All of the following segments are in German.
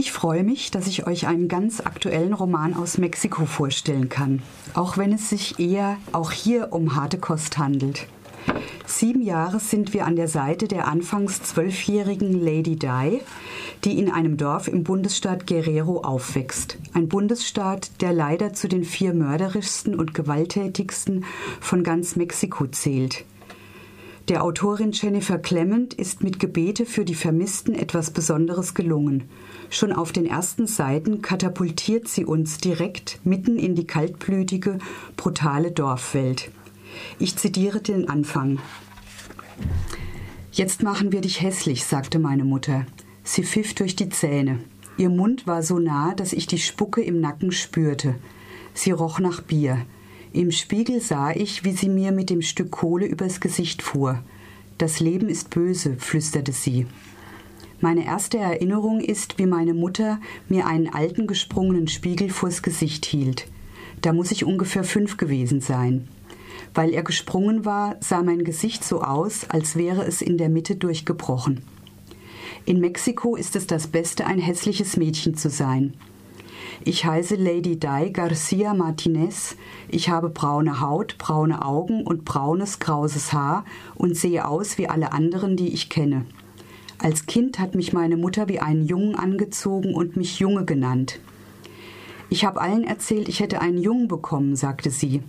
Ich freue mich, dass ich euch einen ganz aktuellen Roman aus Mexiko vorstellen kann, auch wenn es sich eher auch hier um harte Kost handelt. Sieben Jahre sind wir an der Seite der anfangs zwölfjährigen Lady Di, die in einem Dorf im Bundesstaat Guerrero aufwächst. Ein Bundesstaat, der leider zu den vier mörderischsten und gewalttätigsten von ganz Mexiko zählt. Der Autorin Jennifer Clement ist mit Gebete für die Vermissten etwas Besonderes gelungen. Schon auf den ersten Seiten katapultiert sie uns direkt mitten in die kaltblütige, brutale Dorfwelt. Ich zitiere den Anfang. Jetzt machen wir dich hässlich, sagte meine Mutter. Sie pfiff durch die Zähne. Ihr Mund war so nah, dass ich die Spucke im Nacken spürte. Sie roch nach Bier. Im Spiegel sah ich, wie sie mir mit dem Stück Kohle übers Gesicht fuhr. Das Leben ist böse, flüsterte sie. Meine erste Erinnerung ist, wie meine Mutter mir einen alten gesprungenen Spiegel vors Gesicht hielt. Da muss ich ungefähr fünf gewesen sein. Weil er gesprungen war, sah mein Gesicht so aus, als wäre es in der Mitte durchgebrochen. In Mexiko ist es das Beste, ein hässliches Mädchen zu sein. Ich heiße Lady Di Garcia Martinez. Ich habe braune Haut, braune Augen und braunes, krauses Haar und sehe aus wie alle anderen, die ich kenne. Als Kind hat mich meine Mutter wie einen Jungen angezogen und mich Junge genannt. Ich habe allen erzählt, ich hätte einen Jungen bekommen, sagte sie.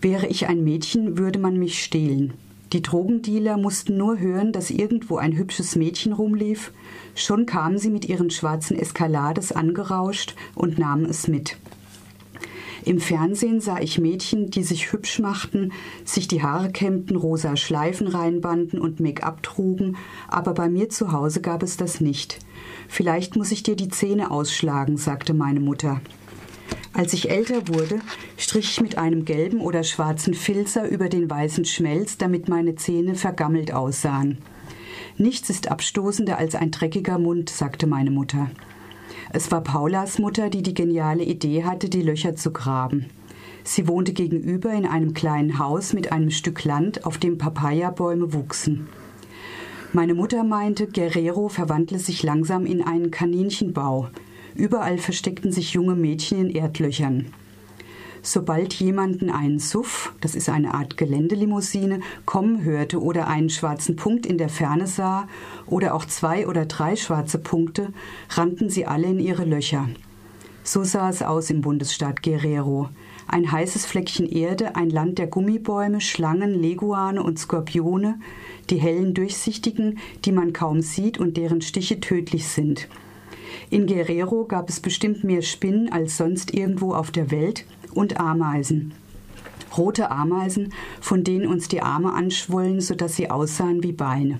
Wäre ich ein Mädchen, würde man mich stehlen. Die Drogendealer mussten nur hören, dass irgendwo ein hübsches Mädchen rumlief, schon kamen sie mit ihren schwarzen Eskalades angerauscht und nahmen es mit. Im Fernsehen sah ich Mädchen, die sich hübsch machten, sich die Haare kämmten, rosa Schleifen reinbanden und Make-up trugen, aber bei mir zu Hause gab es das nicht. Vielleicht muss ich dir die Zähne ausschlagen, sagte meine Mutter. Als ich älter wurde, strich ich mit einem gelben oder schwarzen Filzer über den weißen Schmelz, damit meine Zähne vergammelt aussahen. Nichts ist abstoßender als ein dreckiger Mund, sagte meine Mutter. Es war Paulas Mutter, die die geniale Idee hatte, die Löcher zu graben. Sie wohnte gegenüber in einem kleinen Haus mit einem Stück Land, auf dem Papaya-Bäume wuchsen. Meine Mutter meinte, Guerrero verwandle sich langsam in einen Kaninchenbau. Überall versteckten sich junge Mädchen in Erdlöchern. Sobald jemanden einen Suff, das ist eine Art Geländelimousine, kommen hörte oder einen schwarzen Punkt in der Ferne sah oder auch zwei oder drei schwarze Punkte, rannten sie alle in ihre Löcher. So sah es aus im Bundesstaat Guerrero. Ein heißes Fleckchen Erde, ein Land der Gummibäume, Schlangen, Leguane und Skorpione, die hellen durchsichtigen, die man kaum sieht und deren Stiche tödlich sind. In Guerrero gab es bestimmt mehr Spinnen als sonst irgendwo auf der Welt und Ameisen. Rote Ameisen, von denen uns die Arme anschwollen, sodass sie aussahen wie Beine.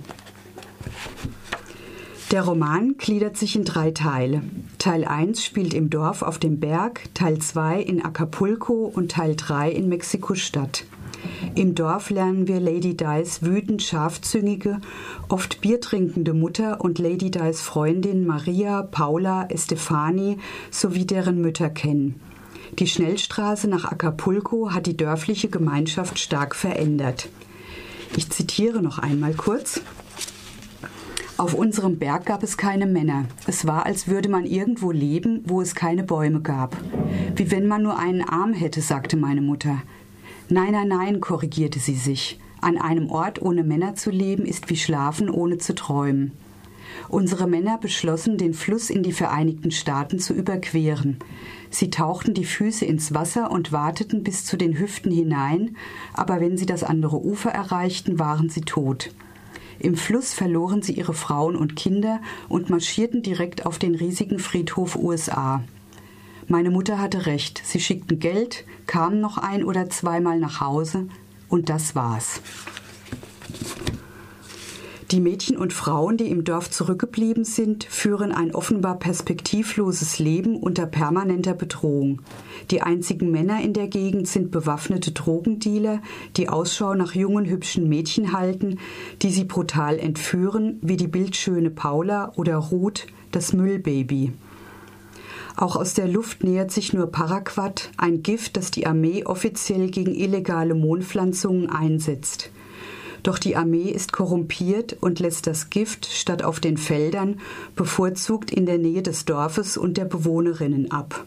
Der Roman gliedert sich in drei Teile. Teil 1 spielt im Dorf auf dem Berg, Teil 2 in Acapulco und Teil 3 in Mexiko-Stadt. Im Dorf lernen wir Lady Dies wütend scharfzüngige, oft biertrinkende Mutter und Lady Dies Freundin Maria, Paula, Estefani sowie deren Mütter kennen. Die Schnellstraße nach Acapulco hat die dörfliche Gemeinschaft stark verändert. Ich zitiere noch einmal kurz. Auf unserem Berg gab es keine Männer. Es war, als würde man irgendwo leben, wo es keine Bäume gab. Wie wenn man nur einen Arm hätte, sagte meine Mutter. Nein, nein, nein, korrigierte sie sich. An einem Ort ohne Männer zu leben, ist wie schlafen ohne zu träumen. Unsere Männer beschlossen, den Fluss in die Vereinigten Staaten zu überqueren. Sie tauchten die Füße ins Wasser und warteten bis zu den Hüften hinein, aber wenn sie das andere Ufer erreichten, waren sie tot. Im Fluss verloren sie ihre Frauen und Kinder und marschierten direkt auf den riesigen Friedhof USA. Meine Mutter hatte recht. Sie schickten Geld, kamen noch ein oder zweimal nach Hause und das war's. Die Mädchen und Frauen, die im Dorf zurückgeblieben sind, führen ein offenbar perspektivloses Leben unter permanenter Bedrohung. Die einzigen Männer in der Gegend sind bewaffnete Drogendealer, die Ausschau nach jungen, hübschen Mädchen halten, die sie brutal entführen, wie die bildschöne Paula oder Ruth, das Müllbaby. Auch aus der Luft nähert sich nur Paraquat, ein Gift, das die Armee offiziell gegen illegale Mondpflanzungen einsetzt. Doch die Armee ist korrumpiert und lässt das Gift statt auf den Feldern bevorzugt in der Nähe des Dorfes und der Bewohnerinnen ab.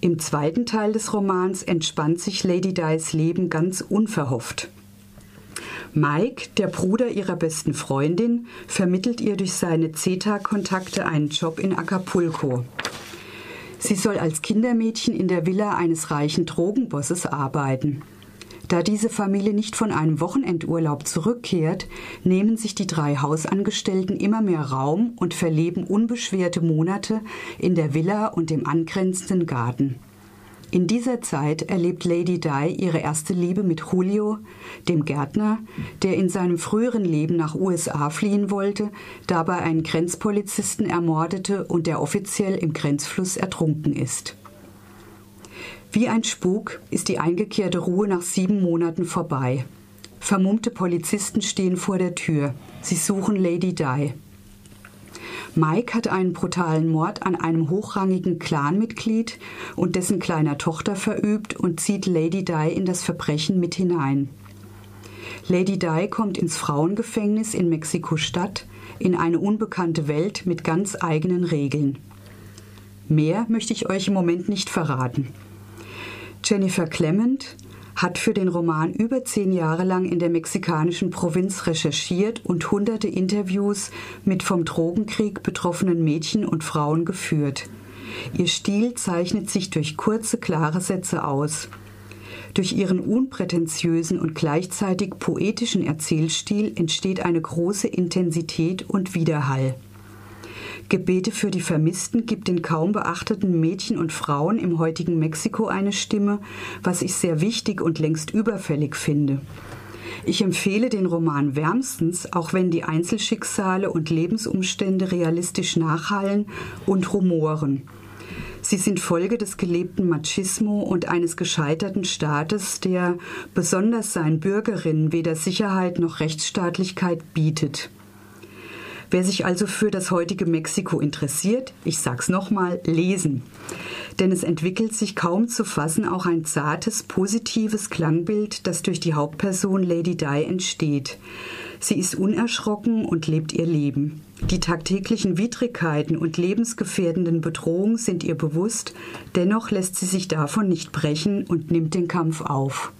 Im zweiten Teil des Romans entspannt sich Lady Dies Leben ganz unverhofft. Mike, der Bruder ihrer besten Freundin, vermittelt ihr durch seine CETA-Kontakte einen Job in Acapulco. Sie soll als Kindermädchen in der Villa eines reichen Drogenbosses arbeiten. Da diese Familie nicht von einem Wochenendurlaub zurückkehrt, nehmen sich die drei Hausangestellten immer mehr Raum und verleben unbeschwerte Monate in der Villa und dem angrenzenden Garten. In dieser Zeit erlebt Lady Di ihre erste Liebe mit Julio, dem Gärtner, der in seinem früheren Leben nach USA fliehen wollte, dabei einen Grenzpolizisten ermordete und der offiziell im Grenzfluss ertrunken ist. Wie ein Spuk ist die eingekehrte Ruhe nach sieben Monaten vorbei. Vermummte Polizisten stehen vor der Tür. Sie suchen Lady Di. Mike hat einen brutalen Mord an einem hochrangigen Clanmitglied und dessen kleiner Tochter verübt und zieht Lady Di in das Verbrechen mit hinein. Lady Di kommt ins Frauengefängnis in Mexiko-Stadt in eine unbekannte Welt mit ganz eigenen Regeln. Mehr möchte ich euch im Moment nicht verraten. Jennifer Clement hat für den Roman über zehn Jahre lang in der mexikanischen Provinz recherchiert und hunderte Interviews mit vom Drogenkrieg betroffenen Mädchen und Frauen geführt. Ihr Stil zeichnet sich durch kurze, klare Sätze aus. Durch ihren unprätentiösen und gleichzeitig poetischen Erzählstil entsteht eine große Intensität und Widerhall. Gebete für die Vermissten gibt den kaum beachteten Mädchen und Frauen im heutigen Mexiko eine Stimme, was ich sehr wichtig und längst überfällig finde. Ich empfehle den Roman wärmstens, auch wenn die Einzelschicksale und Lebensumstände realistisch nachhallen und rumoren. Sie sind Folge des gelebten Machismo und eines gescheiterten Staates, der besonders seinen Bürgerinnen weder Sicherheit noch Rechtsstaatlichkeit bietet. Wer sich also für das heutige Mexiko interessiert, ich sag's nochmal, lesen. Denn es entwickelt sich kaum zu fassen auch ein zartes, positives Klangbild, das durch die Hauptperson Lady Di entsteht. Sie ist unerschrocken und lebt ihr Leben. Die tagtäglichen Widrigkeiten und lebensgefährdenden Bedrohungen sind ihr bewusst, dennoch lässt sie sich davon nicht brechen und nimmt den Kampf auf.